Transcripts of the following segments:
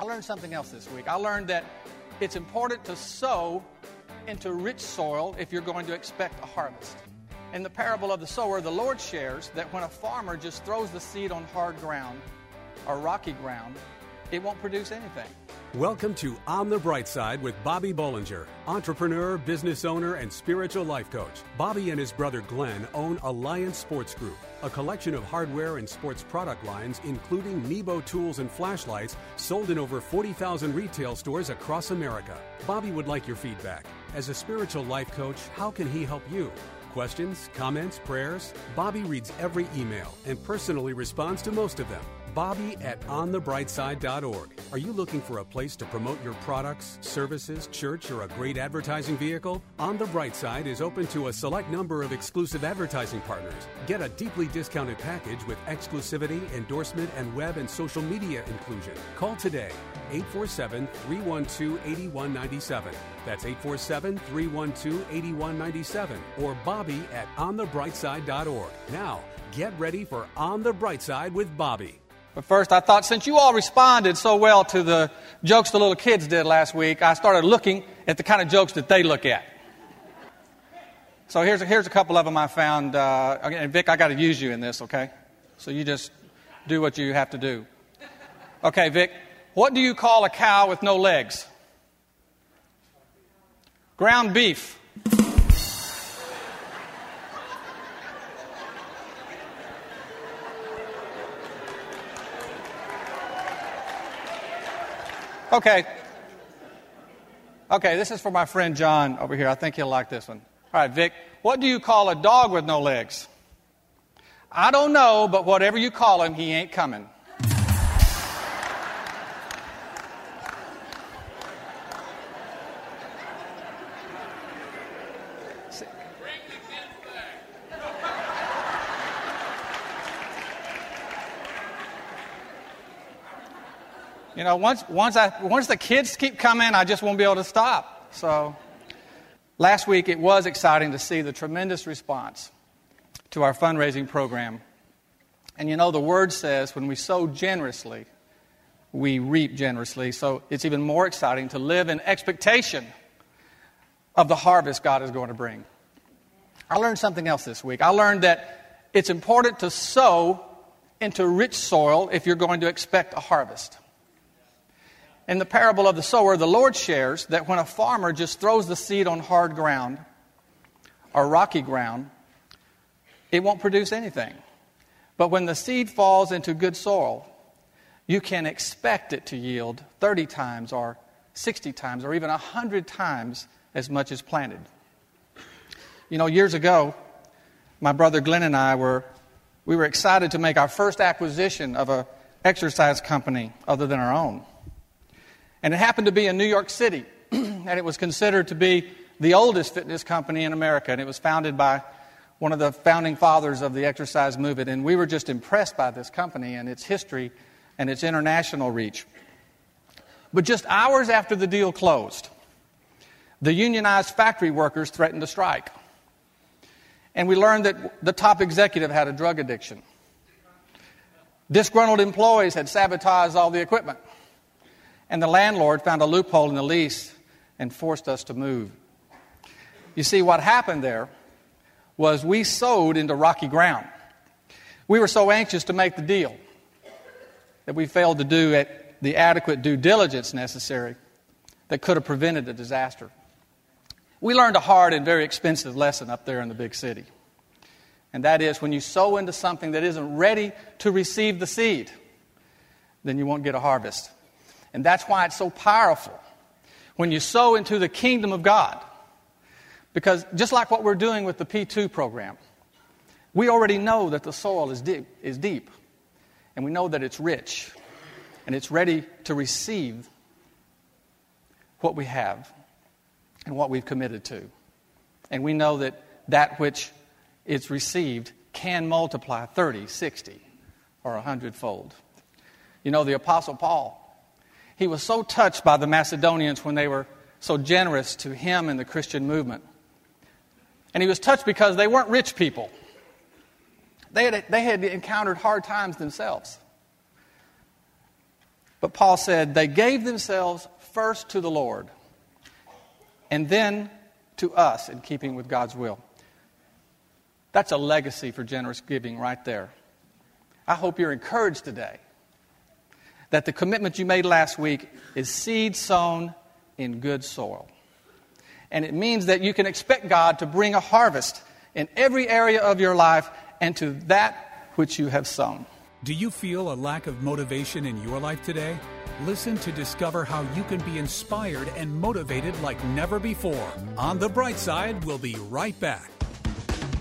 I learned something else this week. I learned that it's important to sow into rich soil if you're going to expect a harvest. In the parable of the sower, the Lord shares that when a farmer just throws the seed on hard ground or rocky ground, it won't produce anything. Welcome to On the Bright Side with Bobby Bollinger, entrepreneur, business owner, and spiritual life coach. Bobby and his brother Glenn own Alliance Sports Group, a collection of hardware and sports product lines, including Nebo tools and flashlights, sold in over 40,000 retail stores across America. Bobby would like your feedback. As a spiritual life coach, how can he help you? Questions, comments, prayers? Bobby reads every email and personally responds to most of them. Bobby at onthebrightside.org. Are you looking for a place to promote your products, services, church, or a great advertising vehicle? On the Bright Side is open to a select number of exclusive advertising partners. Get a deeply discounted package with exclusivity, endorsement, and web and social media inclusion. Call today 847 312 8197. That's 847 312 8197 or Bobby at onthebrightside.org. Now, get ready for On the Bright Side with Bobby. But first, I thought since you all responded so well to the jokes the little kids did last week, I started looking at the kind of jokes that they look at. So here's a, here's a couple of them I found. Uh, and Vic, I got to use you in this, okay? So you just do what you have to do. Okay, Vic, what do you call a cow with no legs? Ground beef. Okay. Okay, this is for my friend John over here. I think he'll like this one. All right, Vic, what do you call a dog with no legs? I don't know, but whatever you call him, he ain't coming. You know, once, once, I, once the kids keep coming, I just won't be able to stop. So, last week it was exciting to see the tremendous response to our fundraising program. And you know, the word says when we sow generously, we reap generously. So, it's even more exciting to live in expectation of the harvest God is going to bring. I learned something else this week. I learned that it's important to sow into rich soil if you're going to expect a harvest. In the parable of the sower, the Lord shares that when a farmer just throws the seed on hard ground or rocky ground, it won't produce anything. But when the seed falls into good soil, you can expect it to yield 30 times or 60 times or even 100 times as much as planted. You know, years ago, my brother Glenn and I were we were excited to make our first acquisition of a exercise company other than our own. And it happened to be in New York City, and it was considered to be the oldest fitness company in America. And it was founded by one of the founding fathers of the exercise movement. And we were just impressed by this company and its history and its international reach. But just hours after the deal closed, the unionized factory workers threatened to strike. And we learned that the top executive had a drug addiction. Disgruntled employees had sabotaged all the equipment. And the landlord found a loophole in the lease and forced us to move. You see, what happened there was we sowed into rocky ground. We were so anxious to make the deal that we failed to do the adequate due diligence necessary that could have prevented the disaster. We learned a hard and very expensive lesson up there in the big city. And that is when you sow into something that isn't ready to receive the seed, then you won't get a harvest. And that's why it's so powerful when you sow into the kingdom of God. Because just like what we're doing with the P2 program, we already know that the soil is deep, is deep, and we know that it's rich, and it's ready to receive what we have and what we've committed to. And we know that that which is received can multiply 30, 60, or 100 fold. You know, the Apostle Paul he was so touched by the Macedonians when they were so generous to him and the Christian movement. And he was touched because they weren't rich people. They had, they had encountered hard times themselves. But Paul said they gave themselves first to the Lord and then to us in keeping with God's will. That's a legacy for generous giving right there. I hope you're encouraged today that the commitment you made last week is seed sown in good soil. And it means that you can expect God to bring a harvest in every area of your life and to that which you have sown. Do you feel a lack of motivation in your life today? Listen to discover how you can be inspired and motivated like never before. On the bright side, we'll be right back.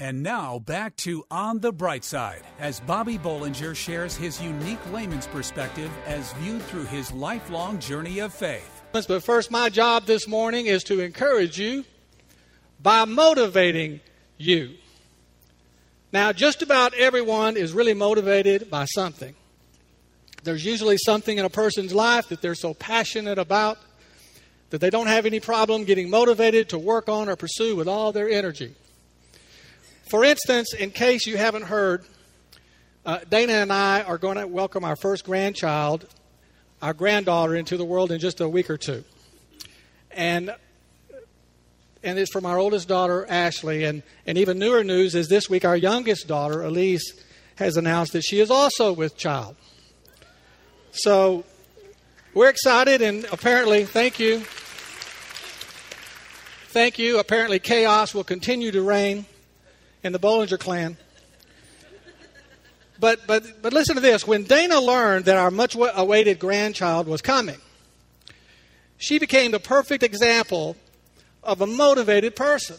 And now back to On the Bright Side as Bobby Bollinger shares his unique layman's perspective as viewed through his lifelong journey of faith. But first, my job this morning is to encourage you by motivating you. Now, just about everyone is really motivated by something. There's usually something in a person's life that they're so passionate about that they don't have any problem getting motivated to work on or pursue with all their energy. For instance, in case you haven't heard, uh, Dana and I are going to welcome our first grandchild, our granddaughter, into the world in just a week or two. And and it's from our oldest daughter, Ashley. And, and even newer news is this week our youngest daughter, Elise, has announced that she is also with child. So we're excited, and apparently, thank you. Thank you. Apparently, chaos will continue to reign in the Bollinger clan. But, but, but listen to this. When Dana learned that our much awaited grandchild was coming, she became the perfect example of a motivated person.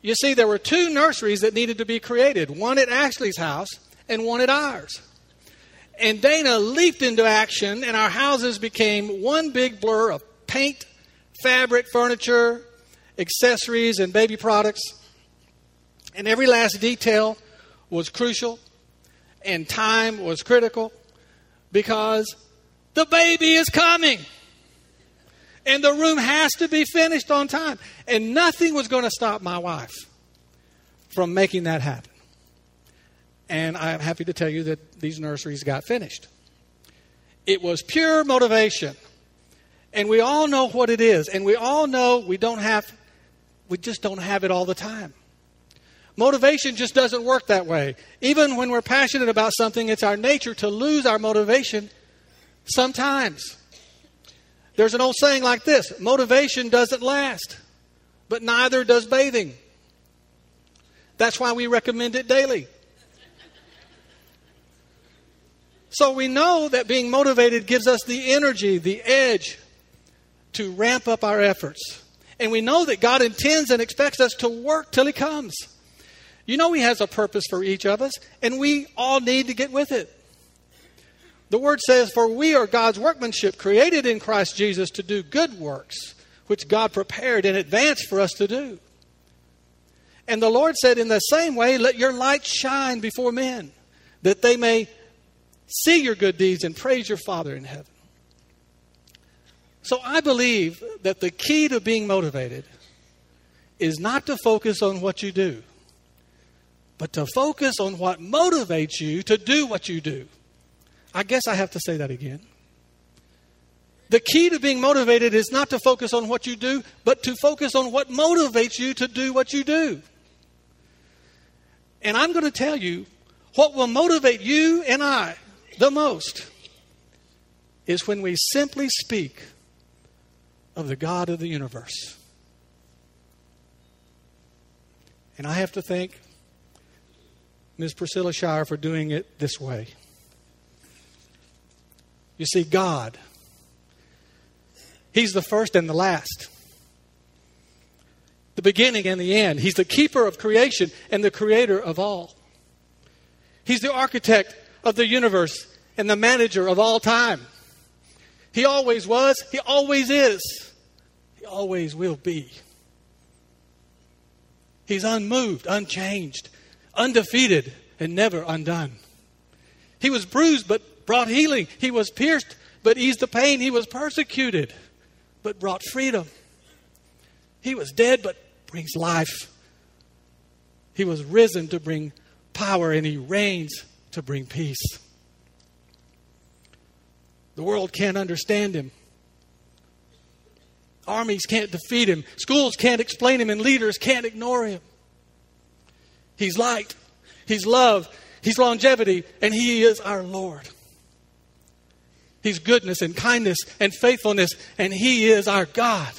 You see, there were two nurseries that needed to be created one at Ashley's house and one at ours. And Dana leaped into action, and our houses became one big blur of paint, fabric, furniture, accessories, and baby products. And every last detail was crucial, and time was critical because the baby is coming. And the room has to be finished on time. And nothing was going to stop my wife from making that happen. And I'm happy to tell you that these nurseries got finished. It was pure motivation. And we all know what it is. And we all know we don't have, we just don't have it all the time. Motivation just doesn't work that way. Even when we're passionate about something, it's our nature to lose our motivation sometimes. There's an old saying like this motivation doesn't last, but neither does bathing. That's why we recommend it daily. So we know that being motivated gives us the energy, the edge to ramp up our efforts. And we know that God intends and expects us to work till He comes. You know He has a purpose for each of us, and we all need to get with it. The word says, For we are God's workmanship, created in Christ Jesus to do good works, which God prepared in advance for us to do. And the Lord said, In the same way, let your light shine before men, that they may see your good deeds and praise your Father in heaven. So I believe that the key to being motivated is not to focus on what you do but to focus on what motivates you to do what you do. I guess I have to say that again. The key to being motivated is not to focus on what you do, but to focus on what motivates you to do what you do. And I'm going to tell you what will motivate you and I the most is when we simply speak of the God of the universe. And I have to thank Ms. Priscilla Shirer for doing it this way. You see, God, He's the first and the last, the beginning and the end. He's the keeper of creation and the creator of all. He's the architect of the universe and the manager of all time. He always was, He always is, He always will be. He's unmoved, unchanged, undefeated, and never undone. He was bruised but brought healing. He was pierced but eased the pain. He was persecuted but brought freedom. He was dead but brings life. He was risen to bring power and he reigns to bring peace. The world can't understand him. Armies can't defeat him. Schools can't explain him, and leaders can't ignore him. He's light, He's love, He's longevity, and He is our Lord. He's goodness and kindness and faithfulness, and He is our God.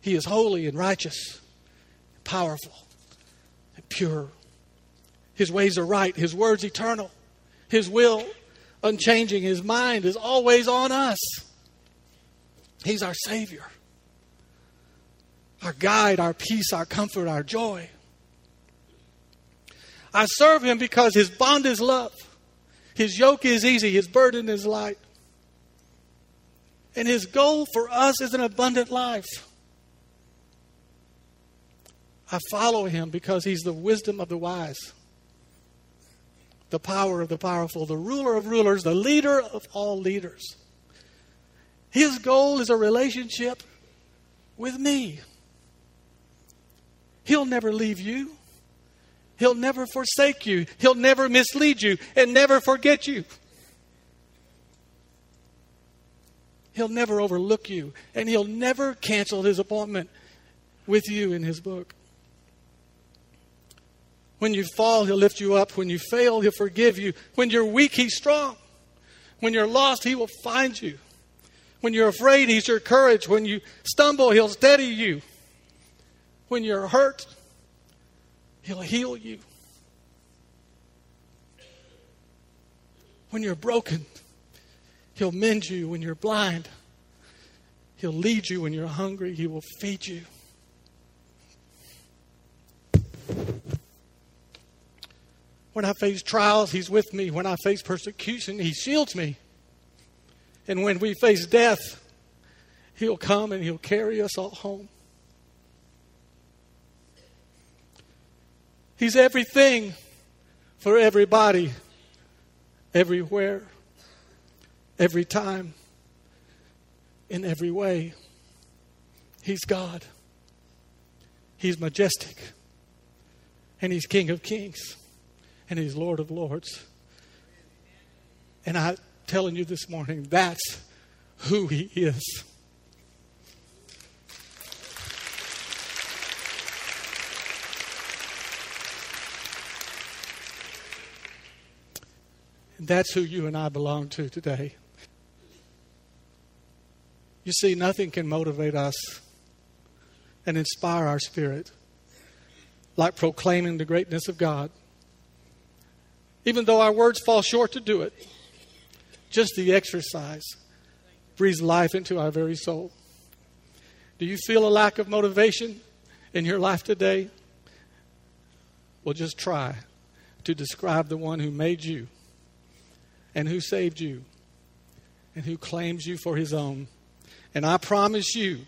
He is holy and righteous, powerful and pure. His ways are right, His words eternal, His will unchanging, His mind is always on us. He's our Savior our guide, our peace, our comfort, our joy. I serve him because his bond is love. His yoke is easy, his burden is light. And his goal for us is an abundant life. I follow him because he's the wisdom of the wise, the power of the powerful, the ruler of rulers, the leader of all leaders. His goal is a relationship with me. He'll never leave you. He'll never forsake you. He'll never mislead you and never forget you. He'll never overlook you and he'll never cancel his appointment with you in his book. When you fall, he'll lift you up. When you fail, he'll forgive you. When you're weak, he's strong. When you're lost, he will find you. When you're afraid, he's your courage. When you stumble, he'll steady you. When you're hurt, He'll heal you. When you're broken, He'll mend you. When you're blind, He'll lead you. When you're hungry, He will feed you. When I face trials, He's with me. When I face persecution, He shields me. And when we face death, He'll come and He'll carry us all home. He's everything for everybody, everywhere, every time, in every way. He's God. He's majestic. And He's King of kings. And He's Lord of lords. And I'm telling you this morning, that's who He is. That's who you and I belong to today. You see, nothing can motivate us and inspire our spirit like proclaiming the greatness of God. Even though our words fall short to do it, just the exercise breathes life into our very soul. Do you feel a lack of motivation in your life today? Well, just try to describe the one who made you and who saved you and who claims you for his own. And I promise you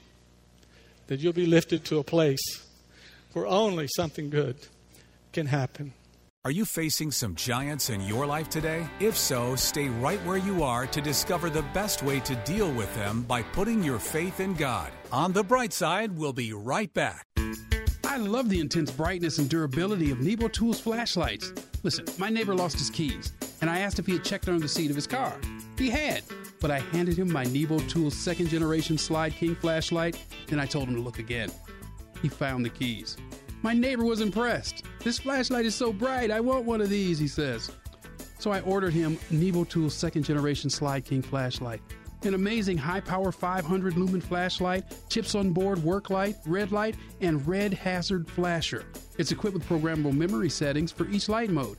that you'll be lifted to a place where only something good can happen. Are you facing some giants in your life today? If so, stay right where you are to discover the best way to deal with them by putting your faith in God. On the bright side, we'll be right back. I love the intense brightness and durability of Nebo Tools flashlights. Listen, my neighbor lost his keys, and I asked if he had checked under the seat of his car. He had, but I handed him my Nebo Tools second generation Slyde King flashlight, and I told him to look again. He found the keys. My neighbor was impressed. This flashlight is so bright, I want one of these, he says. So I ordered him Nebo Tools second generation Slyde King flashlight. An amazing high power 500 lumen flashlight, chips on board work light, red light, and red hazard flasher. It's equipped with programmable memory settings for each light mode,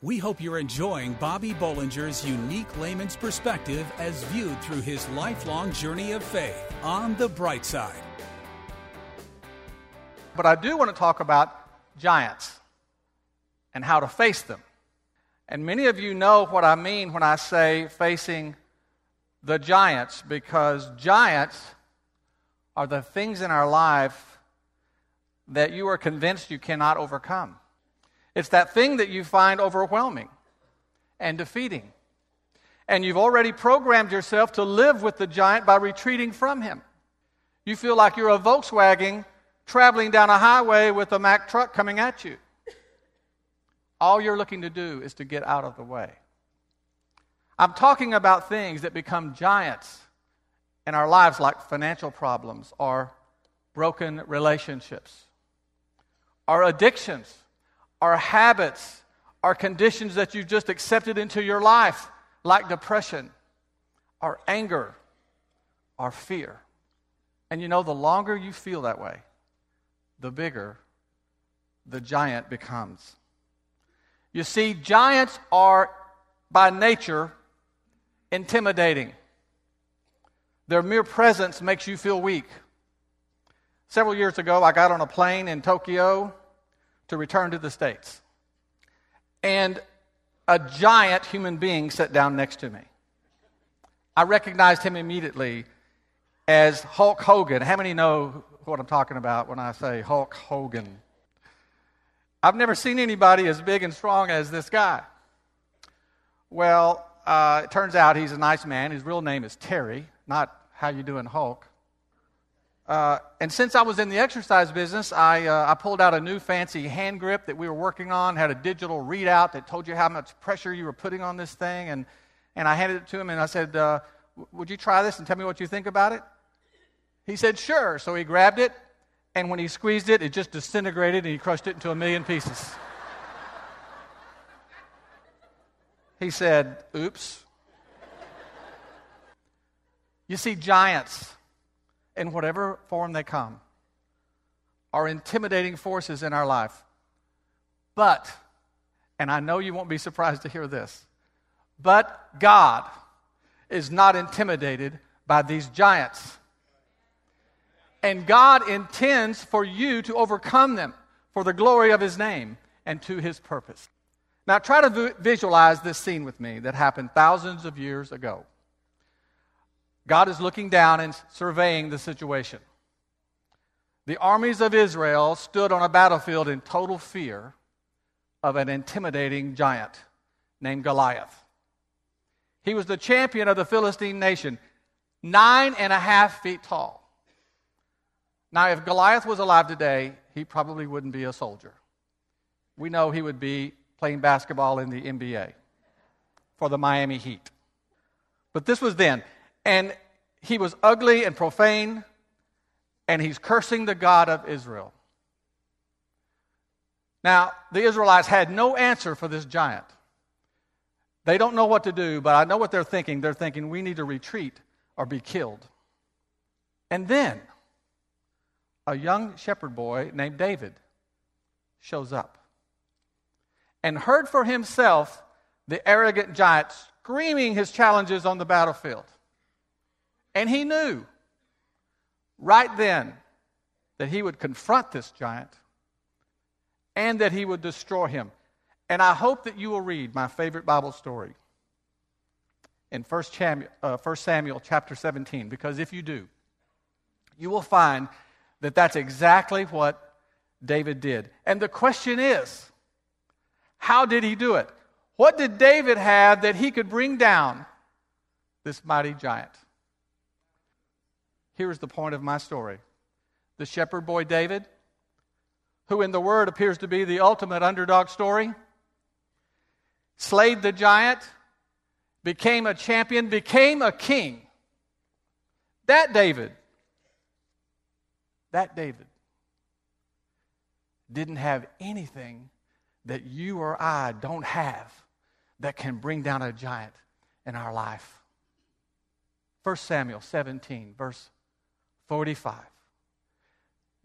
We hope you're enjoying Bobby Bollinger's unique layman's perspective as viewed through his lifelong journey of faith on the bright side. But I do want to talk about giants and how to face them. And many of you know what I mean when I say facing the giants, because giants are the things in our life that you are convinced you cannot overcome. It's that thing that you find overwhelming and defeating. And you've already programmed yourself to live with the giant by retreating from him. You feel like you're a Volkswagen traveling down a highway with a Mack truck coming at you. All you're looking to do is to get out of the way. I'm talking about things that become giants in our lives, like financial problems or broken relationships or addictions are habits, our conditions that you've just accepted into your life, like depression, our anger, our fear. And you know, the longer you feel that way, the bigger the giant becomes. You see, giants are by nature intimidating. Their mere presence makes you feel weak. Several years ago, I got on a plane in Tokyo to return to the States. And a giant human being sat down next to me. I recognized him immediately as Hulk Hogan. How many know what I'm talking about when I say Hulk Hogan? I've never seen anybody as big and strong as this guy. Well, uh, it turns out he's a nice man. His real name is Terry, not how you doing, Hulk. Uh, and since I was in the exercise business, I, uh, I pulled out a new fancy hand grip that we were working on, had a digital readout that told you how much pressure you were putting on this thing. And, and I handed it to him and I said, uh, Would you try this and tell me what you think about it? He said, Sure. So he grabbed it, and when he squeezed it, it just disintegrated and he crushed it into a million pieces. he said, Oops. You see, giants in whatever form they come, are intimidating forces in our life. But, and I know you won't be surprised to hear this, but God is not intimidated by these giants. And God intends for you to overcome them for the glory of His name and to His purpose. Now, try to visualize this scene with me that happened thousands of years ago. God is looking down and surveying the situation. The armies of Israel stood on a battlefield in total fear of an intimidating giant named Goliath. He was the champion of the Philistine nation, nine and a half feet tall. Now, if Goliath was alive today, he probably wouldn't be a soldier. We know he would be playing basketball in the NBA for the Miami Heat. But this was then. And he was ugly and profane, and he's cursing the God of Israel. Now, the Israelites had no answer for this giant. They don't know what to do, but I know what they're thinking. They're thinking, we need to retreat or be killed. And then, a young shepherd boy named David shows up and heard for himself the arrogant giant screaming his challenges on the battlefield. And he knew right then that he would confront this giant and that he would destroy him. And I hope that you will read my favorite Bible story in 1 Samuel, uh, 1 Samuel chapter 17, because if you do, you will find that that's exactly what David did. And the question is, how did he do it? What did David have that he could bring down this mighty giant? Here's the point of my story the shepherd boy David, who in the Word appears to be the ultimate underdog story, slayed the giant, became a champion, became a king. That David, that David didn't have anything that you or I don't have that can bring down a giant in our life. 1 Samuel 17, verse 45.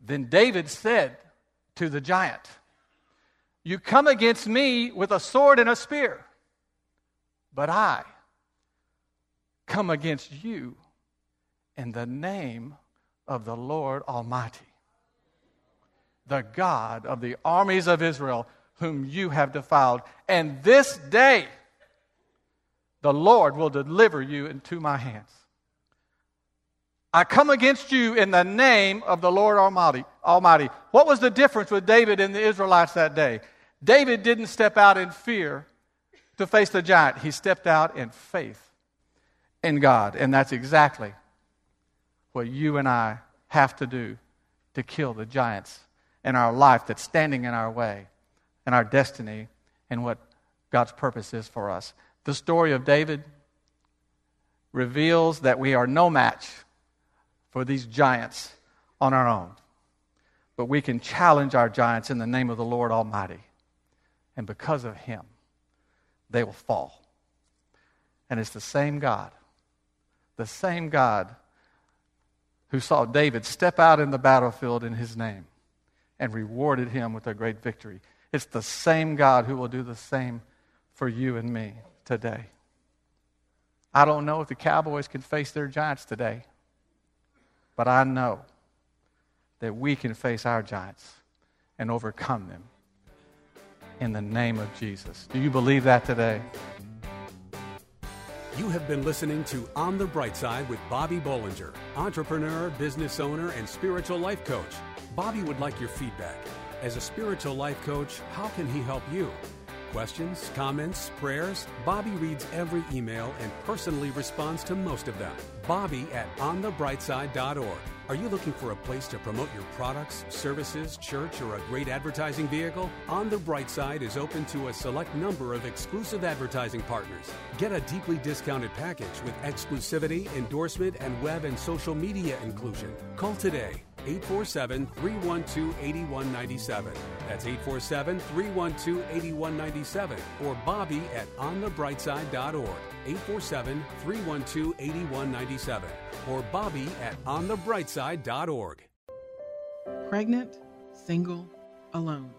Then David said to the giant, You come against me with a sword and a spear, but I come against you in the name of the Lord Almighty, the God of the armies of Israel, whom you have defiled. And this day the Lord will deliver you into my hands. I come against you in the name of the Lord Almighty. Almighty. What was the difference with David and the Israelites that day? David didn't step out in fear to face the giant. He stepped out in faith in God. And that's exactly what you and I have to do to kill the giants in our life that's standing in our way and our destiny and what God's purpose is for us. The story of David reveals that we are no match for these giants on our own. But we can challenge our giants in the name of the Lord Almighty. And because of Him, they will fall. And it's the same God, the same God who saw David step out in the battlefield in His name and rewarded him with a great victory. It's the same God who will do the same for you and me today. I don't know if the Cowboys can face their giants today. But I know that we can face our giants and overcome them in the name of Jesus. Do you believe that today? You have been listening to On the Bright Side with Bobby Bollinger, entrepreneur, business owner, and spiritual life coach. Bobby would like your feedback. As a spiritual life coach, how can he help you? Questions, comments, prayers? Bobby reads every email and personally responds to most of them. Bobby at onthebrightside.org. Are you looking for a place to promote your products, services, church, or a great advertising vehicle? On the Bright Side is open to a select number of exclusive advertising partners. Get a deeply discounted package with exclusivity, endorsement, and web and social media inclusion. Call today 847 312 8197. That's 847 312 8197 or Bobby at onthebrightside.org. 847 312 8197 or Bobby at onthebrightside.org. Pregnant, single, alone.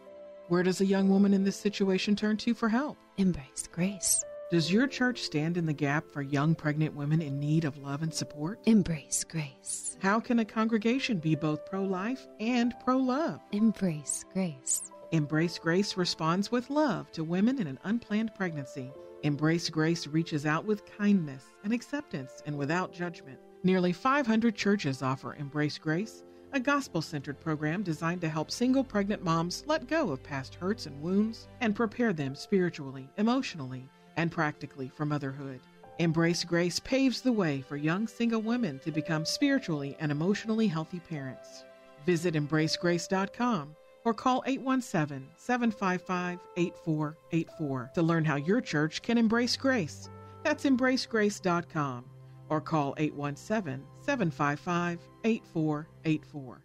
Where does a young woman in this situation turn to for help? Embrace grace. Does your church stand in the gap for young pregnant women in need of love and support? Embrace grace. How can a congregation be both pro life and pro love? Embrace grace. Embrace Grace responds with love to women in an unplanned pregnancy. Embrace Grace reaches out with kindness and acceptance and without judgment. Nearly 500 churches offer Embrace Grace, a gospel centered program designed to help single pregnant moms let go of past hurts and wounds and prepare them spiritually, emotionally, and practically for motherhood. Embrace Grace paves the way for young single women to become spiritually and emotionally healthy parents. Visit embracegrace.com or call 817 755 8484 to learn how your church can embrace grace. That's embracegrace.com or call 817 755 8484.